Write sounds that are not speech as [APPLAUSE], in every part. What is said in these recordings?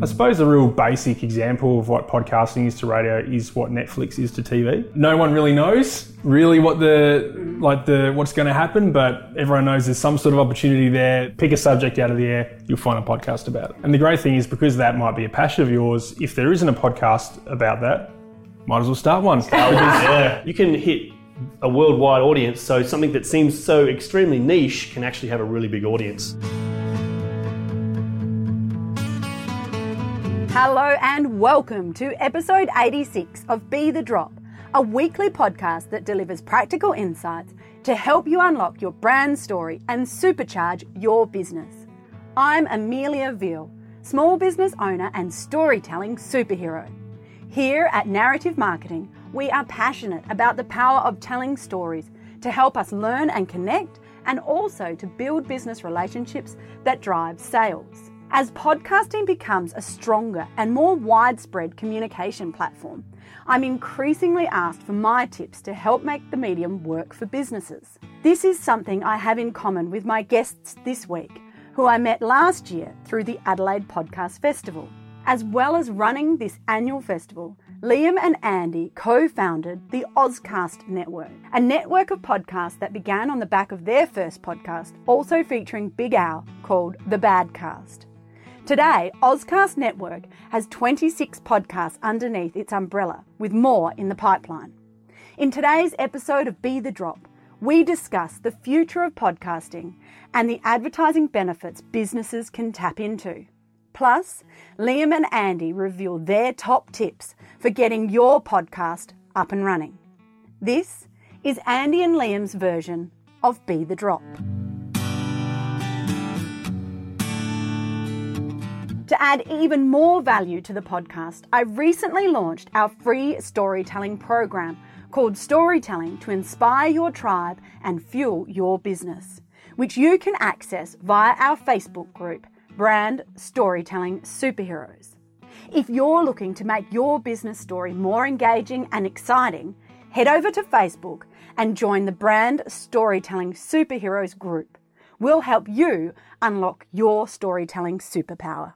I suppose a real basic example of what podcasting is to radio is what Netflix is to TV. No one really knows really what the like the what's going to happen, but everyone knows there's some sort of opportunity there. Pick a subject out of the air, you'll find a podcast about it. And the great thing is because that might be a passion of yours, if there isn't a podcast about that, might as well start one. yeah. You can hit a worldwide audience, so something that seems so extremely niche can actually have a really big audience. Hello and welcome to episode 86 of Be the Drop, a weekly podcast that delivers practical insights to help you unlock your brand story and supercharge your business. I'm Amelia Veal, small business owner and storytelling superhero. Here at Narrative Marketing, we are passionate about the power of telling stories to help us learn and connect and also to build business relationships that drive sales. As podcasting becomes a stronger and more widespread communication platform, I'm increasingly asked for my tips to help make the medium work for businesses. This is something I have in common with my guests this week, who I met last year through the Adelaide Podcast Festival. As well as running this annual festival, Liam and Andy co founded the Ozcast Network, a network of podcasts that began on the back of their first podcast, also featuring Big Al, called The Badcast. Today, Ozcast Network has 26 podcasts underneath its umbrella, with more in the pipeline. In today's episode of Be the Drop, we discuss the future of podcasting and the advertising benefits businesses can tap into. Plus, Liam and Andy reveal their top tips for getting your podcast up and running. This is Andy and Liam's version of Be the Drop. To add even more value to the podcast, I recently launched our free storytelling program called Storytelling to Inspire Your Tribe and Fuel Your Business, which you can access via our Facebook group, Brand Storytelling Superheroes. If you're looking to make your business story more engaging and exciting, head over to Facebook and join the Brand Storytelling Superheroes group. We'll help you unlock your storytelling superpower.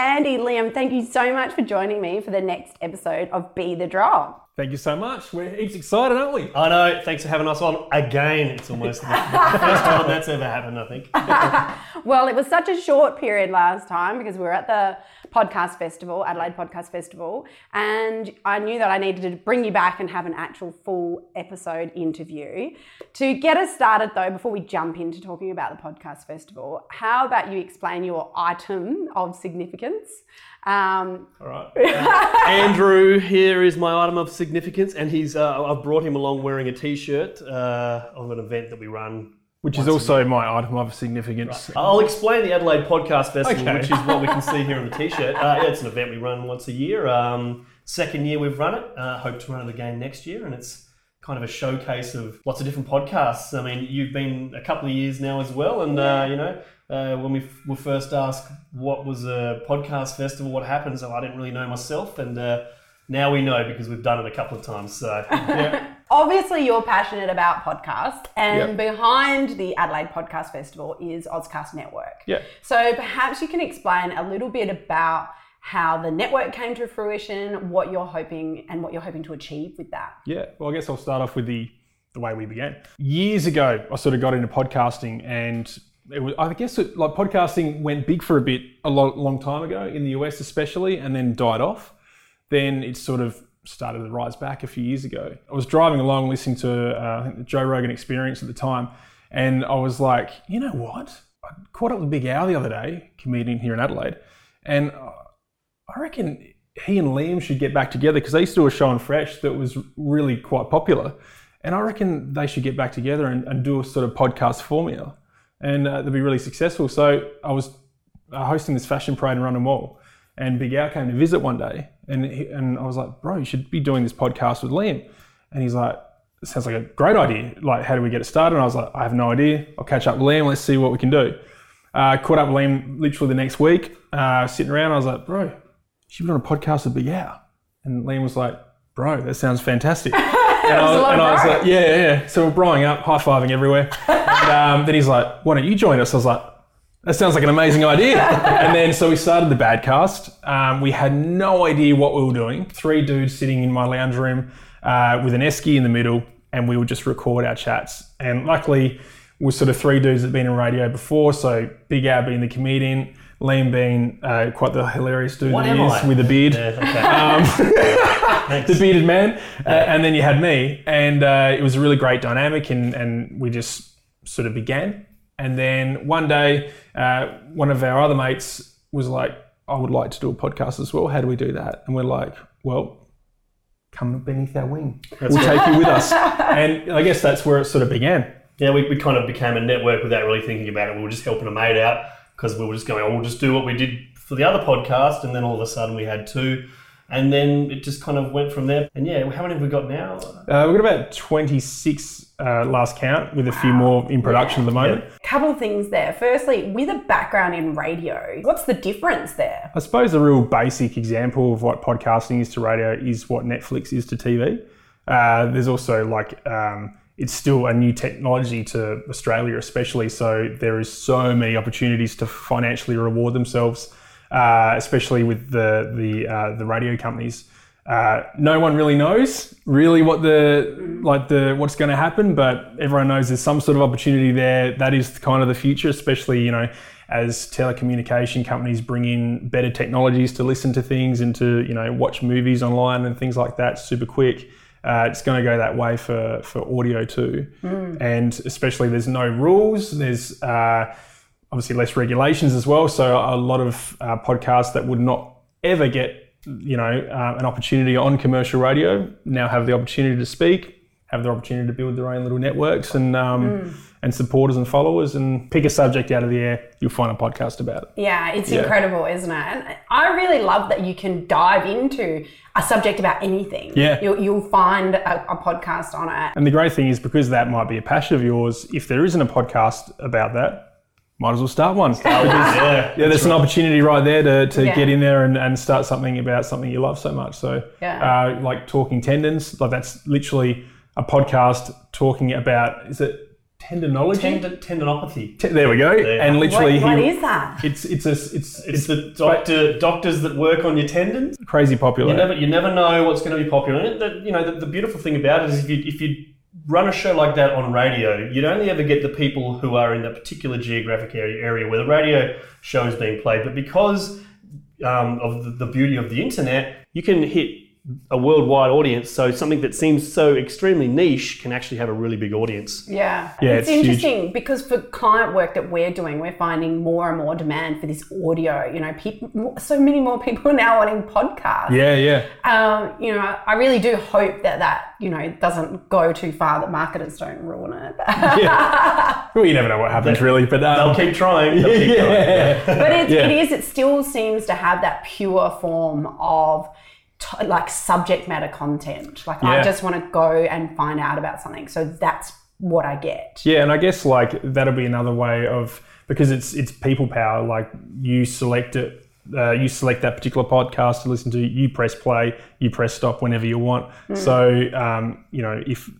Andy, Liam, thank you so much for joining me for the next episode of Be the Drop. Thank you so much. We're heaps excited, aren't we? I know. Thanks for having us on again. It's almost the first time that's ever happened, I think. [LAUGHS] well, it was such a short period last time because we were at the podcast festival, Adelaide Podcast Festival, and I knew that I needed to bring you back and have an actual full episode interview. To get us started, though, before we jump into talking about the podcast festival, how about you explain your item of significance? Um, All right. Uh, [LAUGHS] Andrew here is my item of significance, and he's uh, I've brought him along wearing a T-shirt uh, of an event that we run. Which is also my item of significance. Right. I'll explain the Adelaide Podcast Festival, okay. which is what we can see here on the [LAUGHS] T-shirt. Uh, yeah, it's an event we run once a year. Um, second year we've run it. Uh, hope to run it again next year, and it's kind of a showcase of lots of different podcasts. I mean, you've been a couple of years now as well, and uh, you know, uh, when we f- were first asked what was a podcast festival, what happens, I didn't really know myself, and uh, now we know because we've done it a couple of times. So, [LAUGHS] yeah. Obviously, you're passionate about podcasts, and yep. behind the Adelaide Podcast Festival is Ozcast Network. Yeah. So perhaps you can explain a little bit about how the network came to fruition, what you're hoping, and what you're hoping to achieve with that. Yeah. Well, I guess I'll start off with the the way we began. Years ago, I sort of got into podcasting, and it was, I guess it, like podcasting went big for a bit a long, long time ago in the US especially, and then died off. Then it sort of started to rise back a few years ago. I was driving along listening to uh, Joe Rogan Experience at the time, and I was like, you know what? I caught up with Big Al the other day, comedian here in Adelaide, and I reckon he and Liam should get back together because they used to do a show on Fresh that was really quite popular. And I reckon they should get back together and, and do a sort of podcast formula and uh, they'd be really successful. So I was uh, hosting this fashion parade in Rundle Mall, and Big Al came to visit one day, and he, and I was like, bro, you should be doing this podcast with Liam, and he's like. Sounds like a great idea. Like, how do we get it started? And I was like, I have no idea. I'll catch up with Liam. Let's see what we can do. Uh, caught up with Liam literally the next week, uh, sitting around. I was like, bro, should be on a podcast with Big Al. And Liam was like, bro, that sounds fantastic. [LAUGHS] and, I was, and I was, like, yeah, yeah. So we're growing up, high fiving everywhere. [LAUGHS] and um, then he's like, why don't you join us? I was like, that sounds like an amazing idea. [LAUGHS] and then so we started the Badcast. Um, we had no idea what we were doing. Three dudes sitting in my lounge room uh, with an esky in the middle, and we would just record our chats. And luckily, we're sort of three dudes that have been in radio before. So Big Al being the comedian, Liam being uh, quite the hilarious dude What that he is I? with a beard. Yeah, okay. [LAUGHS] Um, the bearded man, uh, and then you had me, and uh, it was a really great dynamic, and, and we just sort of began. And then one day, uh, one of our other mates was like, "I would like to do a podcast as well. How do we do that?" And we're like, "Well, come beneath our wing. we'll take you with us." [LAUGHS] And I guess that's where it sort of began. Yeah, we, we kind of became a network without really thinking about it. We were just helping a mate out because we were just going, oh, we'll just do what we did for the other podcast. And then all of a sudden we had two. And then it just kind of went from there. And yeah, how many have we got now? Uh, we've got about 26 uh, last count, with a few more in production at the moment. Couple of things there. Firstly, with a background in radio, what's the difference there? I suppose a real basic example of what podcasting is to radio is what Netflix is to TV. Uh, there's also like um, it's still a new technology to Australia, especially. So there is so many opportunities to financially reward themselves, uh, especially with the the uh, the radio companies. Uh, no one really knows really what the like the what's going to happen, but everyone knows there's some sort of opportunity there. That is kind of the future, especially you know as telecommunication companies bring in better technologies to listen to things and to you know watch movies online and things like that super quick. Uh, it's going to go that way for for audio too, and especially there's no rules. There's uh, obviously less regulations as well. So a lot of uh, podcasts that would not ever get you know uh, an opportunity on commercial radio now have the opportunity to speak, have the opportunity to build their own little networks and um, and supporters and followers, and pick a subject out of the air. You'll find a podcast about it. Yeah, it's Yeah. incredible, isn't it? And I really love that you can dive into a subject about anything. Yeah. You'll, you'll find a, a podcast on it. And the great thing is because that might be a passion of yours. If there isn't a podcast about that. Might as well start one. yeah. Yeah, there's an opportunity right there to, to Yeah. get in there and, and start something about something you love so much. So, Yeah. uh, like talking tendons, like that's literally a podcast talking about is it tendonology? Tendon, tendinopathy. Te- there we go. And literally, what he, is that? it's it's a it's It's it's the doctor doctors that work on your tendons. crazy popular. You never, you never know what's going to be popular. And the, you know, the, the beautiful thing about it is if you, if you run a show like that on radio, you'd only ever get the people who are in that particular geographic area, area where the radio show is being played. But because um, of the, the beauty of the internet, you can hit a worldwide audience. So something that seems so extremely niche can actually have a really big audience. Yeah. Yeah, it's, it's huge. interesting because for client work that we're doing, we're finding more and more demand for this audio. You know, people, so many more people are now wanting podcasts. yeah, yeah. Um, you know, I really do hope that that, you know, doesn't go too far, that marketers don't ruin it. [LAUGHS] Well, you never know what happens really, but They'll um, keep trying. They'll keep [LAUGHS] trying. yeah. but it, Yeah. it is, it still seems to have that pure form of t- like subject matter content. Like, I just want to go and find out about something. So that's what I get. Yeah, and I guess like that'll be another way of because it's it's people power. Like you select it, uh, you select that particular podcast to listen to. You press play, you press stop whenever you want. So um, you know if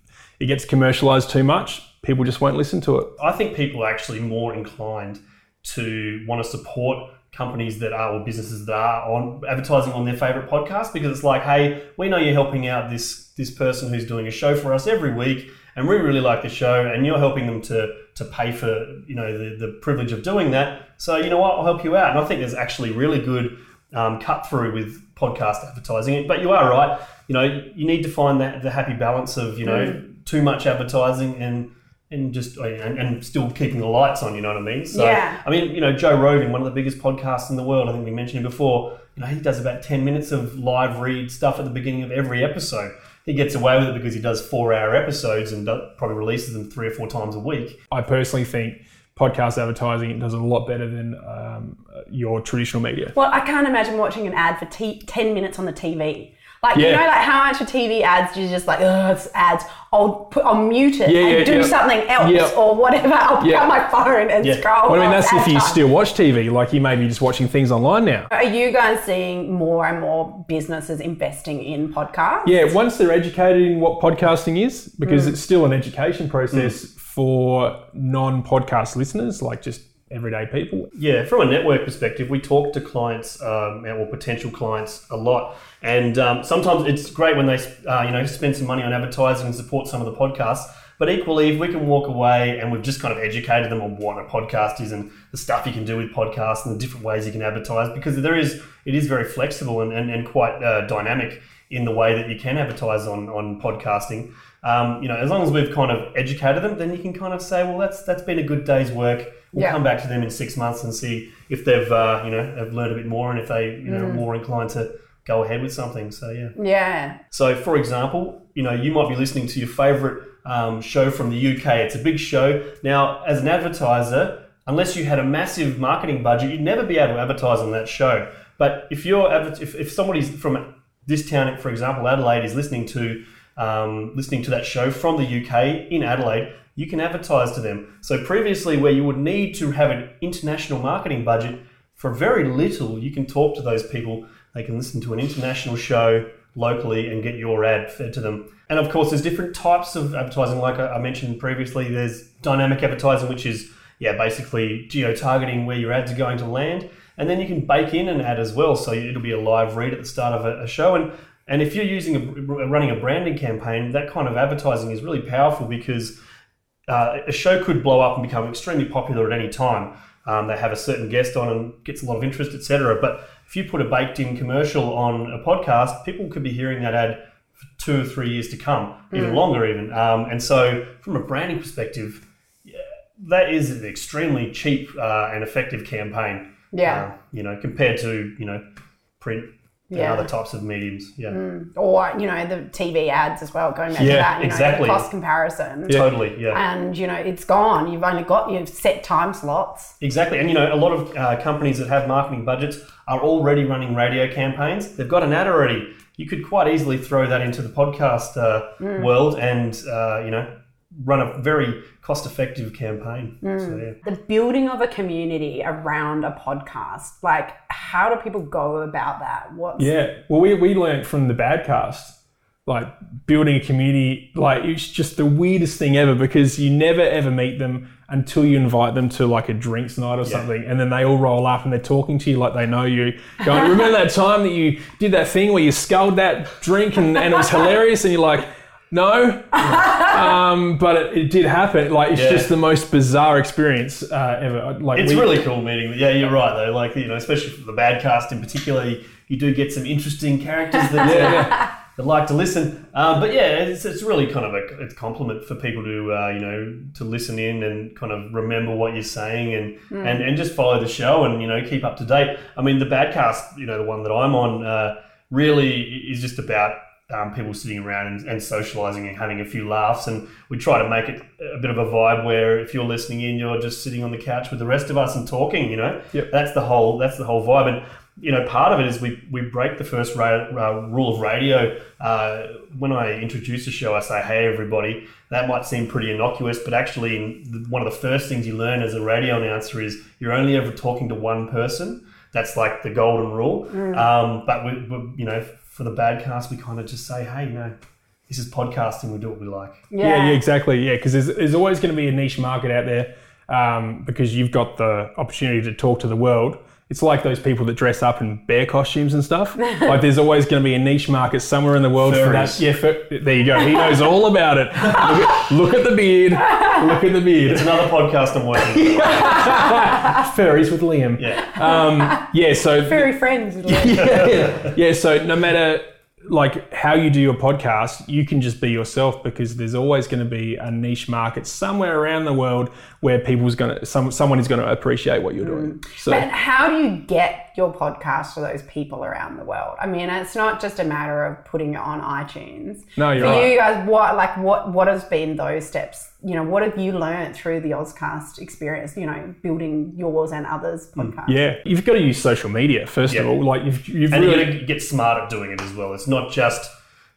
it gets commercialized too much, people just won't listen to it. I think people are actually more inclined to want to support companies that are or businesses that are on advertising on their favorite podcast because it's like, hey, we know you're helping out this this person who's doing a show for us every week, and we really like the show, and you're helping them to to pay for you know the, the privilege of doing that. So you know what, I'll help you out, and I think there's actually really good um, cut through with podcast advertising. But you are right, you know, you need to find that the happy balance of you know too much advertising and and just and, and still keeping the lights on. You know what I mean? So Yeah. I mean, you know, Joe Rogan, one of the biggest podcasts in the world. I think we mentioned him before. You know, he does about ten minutes of live read stuff at the beginning of every episode. He gets away with it because he does four-hour episodes and probably releases them three or four times a week. I personally think podcast advertising does it a lot better than um, your traditional media. Well, I can't imagine watching an ad for t- 10 minutes on the TV. Like, you know, like how much for TV ads do you just like, ugh, it's ads. I'll put, I'll mute it Yeah, and yeah, do yeah. something else Yeah. or whatever. I'll pick Yeah. up my phone and Yeah. scroll. Well, I mean, that's if you time. still watch TV. Like you may be just watching things online now. Are you guys seeing more and more businesses investing in podcasts? Yeah, once they're educated in what podcasting is, because mm. it's still an education process mm. for non-podcast listeners, like just everyday people. Yeah, from a network perspective, we talk to clients um, or potential clients a lot, and um, sometimes it's great when they uh, you know spend some money on advertising and support some of the podcasts. But equally, if we can walk away and we've just kind of educated them on what a podcast is and the stuff you can do with podcasts and the different ways you can advertise, because there is it is very flexible and, and, and quite uh, dynamic in the way that you can advertise on on podcasting. Um, you know, as long as we've kind of educated them, then you can kind of say, well, that's that's been a good day's work. We'll Yeah. come back to them in six months and see if they've uh, you know have learned a bit more and if they you know are more inclined to go ahead with something. So yeah. Yeah. So, for example, you know, you might be listening to your favorite um, show from the UK. It's a big show. Now, as an advertiser, unless you had a massive marketing budget, you'd never be able to advertise on that show. But if you're if, if somebody's from this town, for example, Adelaide, is listening to um, listening to that show from the UK in Adelaide, you can advertise to them. So previously, where you would need to have an international marketing budget, for very little, you can talk to those people. They can listen to an international show locally and get your ad fed to them. And of course, there's different types of advertising. Like I mentioned previously, there's dynamic advertising, which is yeah, basically geo targeting where your ads are going to land, and then you can bake in an ad as well. So it'll be a live read at the start of a show, and and if you're using a, running a branding campaign, that kind of advertising is really powerful because uh, a show could blow up and become extremely popular at any time. Um, they have a certain guest on and gets a lot of interest, etc. But if you put a baked-in commercial on a podcast, people could be hearing that ad for two or three years to come, even longer, even. Um, and so, from a branding perspective, yeah, that is an extremely cheap uh, and effective campaign. Yeah. uh, you know, compared to you know print Yeah. and other types of mediums. Yeah. Or, you know, the TV ads as well, going back to Yeah, that, you exactly. know, the cost comparison. Totally. Yeah. And, you know, it's gone. You've only got your set time slots. Exactly, and you know, a lot of uh, companies that have marketing budgets are already running radio campaigns. They've got an ad already. You could quite easily throw that into the podcast uh, world, and uh, you know, run a very cost-effective campaign. Mm. So, yeah. The building of a community around a podcast, like, how do people go about that? What? Yeah. Well, we, we learned from the Badcast, like building a community, like it's just the weirdest thing ever because you never ever meet them until you invite them to like a drinks night or something. And then they all roll up and they're talking to you like they know you. Going, remember that time that you did that thing where you sculled that drink and, and it was [LAUGHS] hilarious? And you're like, no. um, but it, it did happen. Like, it's Yeah. just the most bizarre experience uh, ever. Like, It's we- really cool meeting. Yeah, you're right though. Like you know, especially for the Badcast in particular, you, you do get some interesting characters that, [LAUGHS] uh, that like to listen. Um, but yeah, it's, it's really kind of a, it's a compliment for people to uh, you know to listen in and kind of remember what you're saying and, and and just follow the show and you know keep up to date. I mean, the Badcast, you know, the one that I'm on, uh, really is just about um, people sitting around and, and socializing and having a few laughs. And we try to make it a bit of a vibe where if you're listening in, you're just sitting on the couch with the rest of us and talking. You know, Yep. that's the whole that's the whole vibe. And you know, part of it is we we break the first ra- uh, rule of radio. Uh, when I introduce a show, I say, "Hey, everybody." That might seem pretty innocuous, but actually, one of the first things you learn as a radio announcer is you're only ever talking to one person. That's like the golden rule. Um, but we, we, you know, for the Badcast, we kind of just say, "Hey, you know, this is podcasting. We do what we like." Yeah, yeah, exactly. Yeah, because there's, there's always going to be a niche market out there um, because you've got the opportunity to talk to the world. It's like those people that dress up in bear costumes and stuff. [LAUGHS] like there's always going to be a niche market somewhere in the world for that. Yeah, fur- there you go. He knows [LAUGHS] all about it. Look at, look at the beard. Look at the beard. It's another podcast I'm working. on. [LAUGHS] Furries with Liam. Yeah, Um, yeah. So Very friends. yeah, yeah. So no matter like how you do your podcast, you can just be yourself because there's always going to be a niche market somewhere around the world where people's going to some someone is going to appreciate what you're doing. Mm. So But how do you get your podcast to those people around the world? I mean, it's not just a matter of putting it on iTunes. No, you're For right. you guys, what like what what has been those steps? You know, what have you learned through the Ozcast experience? You know, building yours and others podcasts. yeah, you've got to use social media first of all. Like you've you've and you really got to get smart at doing it as well. It's not just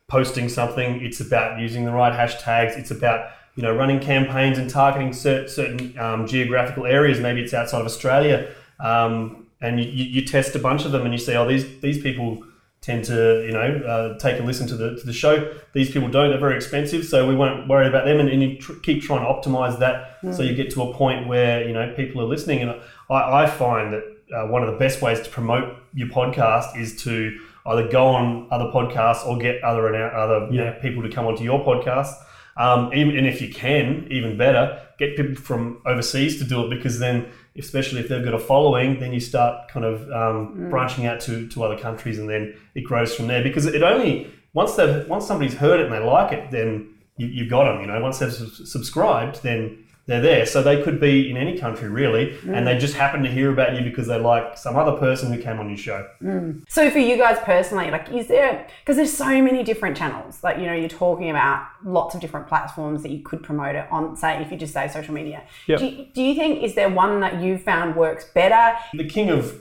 posting something. It's about using the right hashtags. It's about you know running campaigns and targeting cer- certain um, geographical areas. Maybe it's outside of Australia, um, and you, you, test a bunch of them, and you say, oh, these these people tend to you know uh, take a listen to the to the show. These people don't; they're very expensive, so we won't worry about them. And, and you tr- keep trying to optimize that so you get to a point where you know people are listening. And I, I find that uh, one of the best ways to promote your podcast is to either go on other podcasts or get other other you know, people to come onto your podcast. Um, even, and if you can, even better, get people from overseas to do it because then, especially if they've got a following, then you start kind of um, branching out to, to other countries and then it grows from there. Because it only once they've, once somebody's heard it and they like it, then you, you've got them. You know, once they've subscribed, then they're there. So they could be in any country really, and mm. they just happen to hear about you because they like some other person who came on your show. Mm. So for you guys personally, like, is there because there's so many different channels. Like, you know, you're talking about lots of different platforms that you could promote it on. Say, if you just say social media, Yep. do, you- do you think is there one that you found works better? The king of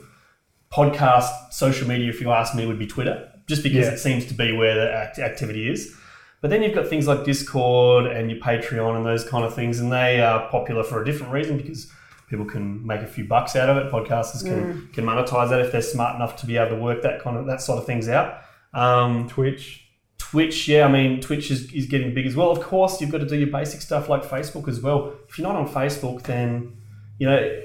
podcast social media, if you ask me, would be Twitter, just because Yeah. it seems to be where the act- activity is. But then you've got things like Discord and your Patreon and those kind of things, and they are popular for a different reason because people can make a few bucks out of it. Podcasters can can monetize that if they're smart enough to be able to work that kind of that sort of things out. Um, Twitch. Twitch, yeah, I mean, Twitch is, is getting big as well. Of course, you've got to do your basic stuff like Facebook as well. If you're not on Facebook, then, you know,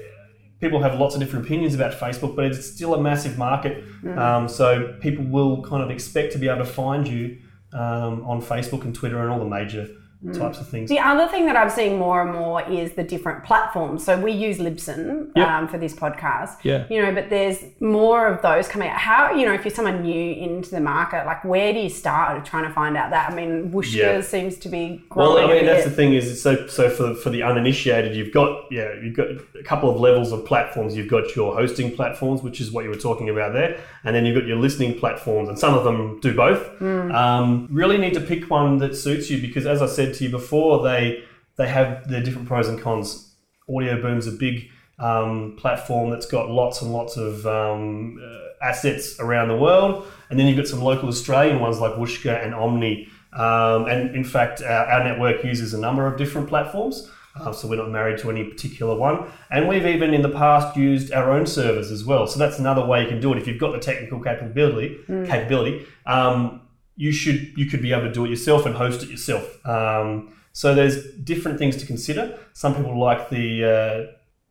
people have lots of different opinions about Facebook, but it's still a massive market. Um, so people will kind of expect to be able to find you um, on Facebook and Twitter and all the major types of things. The other thing that I'm seeing more and more is the different platforms. So we use Libsyn Yep. um, for this podcast. Yeah. You know, but there's more of those coming out. How, you know, if you're someone new into the market, like where do you start trying to find out that? I mean, Whooshkaa Yeah. seems to be growing. Well. I mean, that's the thing is, so so for for the uninitiated, you've got yeah, you've got a couple of levels of platforms. You've got your hosting platforms, which is what you were talking about there, and then you've got your listening platforms, and some of them do both. Um, really need to pick one that suits you because, as I said to you before, they they have their different pros and cons. Audioboom's a big um, platform that's got lots and lots of um, uh, assets around the world, and then you've got some local Australian ones like Whooshkaa and Omny. Um, and in fact, our, our network uses a number of different platforms, uh, so we're not married to any particular one. And we've even in the past used our own servers as well. So that's another way you can do it. If you've got the technical capability, capability, um, you should you could be able to do it yourself and host it yourself. Um, so there's different things to consider. Some people like the uh,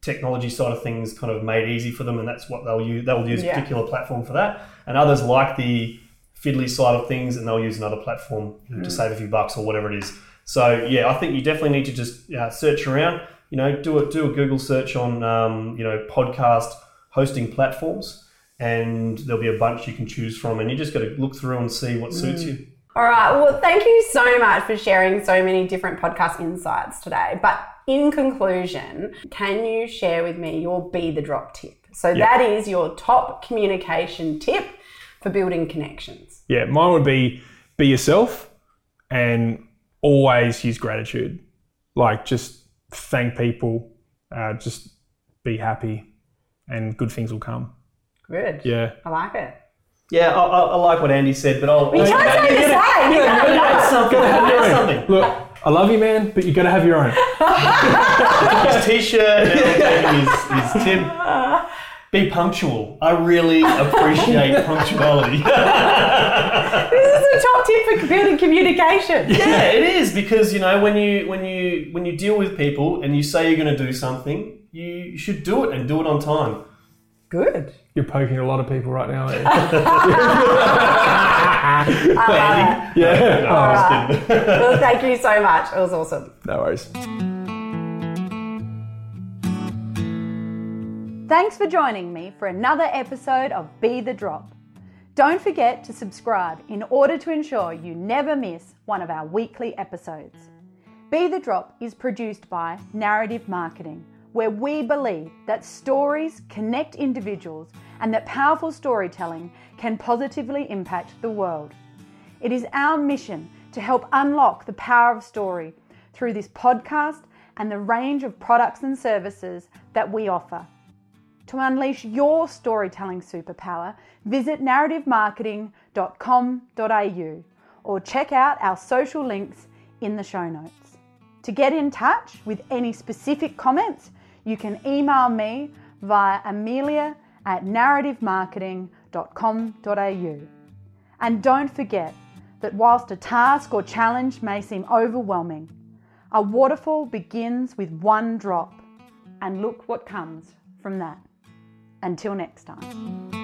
technology side of things kind of made easy for them, and that's what they'll use. They'll use Yeah. a particular platform for that. And others like the fiddly side of things, and they'll use another platform know, to save a few bucks or whatever it is. So yeah, I think you definitely need to just uh, search around. You know, do a do a Google search on um, you know podcast hosting platforms, and there'll be a bunch you can choose from, and you just got to look through and see what suits you. All right. Well, thank you so much for sharing so many different podcast insights today. But in conclusion, can you share with me your Be the Drop tip? So that is your top communication tip for building connections. Yeah, mine would be be yourself and always use gratitude. Like just thank people, uh, just be happy, and good things will come. Good. Yeah. I like it. Yeah, I, I, I like what Andy said, but I'll. You can't say the same. You can't- Add something. Add something. Look, I love you, man, but you got to have your own. his t-shirt and his, his tip. Be punctual. I really appreciate [LAUGHS] punctuality. [LAUGHS] This is a top tip for building communication. yeah, it is because you know when you when you when you deal with people and you say you're going to do something, you should do it and do it on time. Good. You're poking a lot of people right now. aren't [LAUGHS] you? Andy. yeah. No, I was. Well, thank you so much. It was awesome. No worries. Thanks for joining me for another episode of Be the Drop. Don't forget to subscribe in order to ensure you never miss one of our weekly episodes. Be the Drop is produced by Narrative Marketing, where we believe that stories connect individuals and that powerful storytelling can positively impact the world. It is our mission to help unlock the power of story through this podcast and the range of products and services that we offer. To unleash your storytelling superpower, visit narrativemarketing.com.au or check out our social links in the show notes. To get in touch with any specific comments, you can email me via amelia at narrativemarketing.com.au. And don't forget that whilst a task or challenge may seem overwhelming, a waterfall begins with one drop. And look what comes from that. Until next time.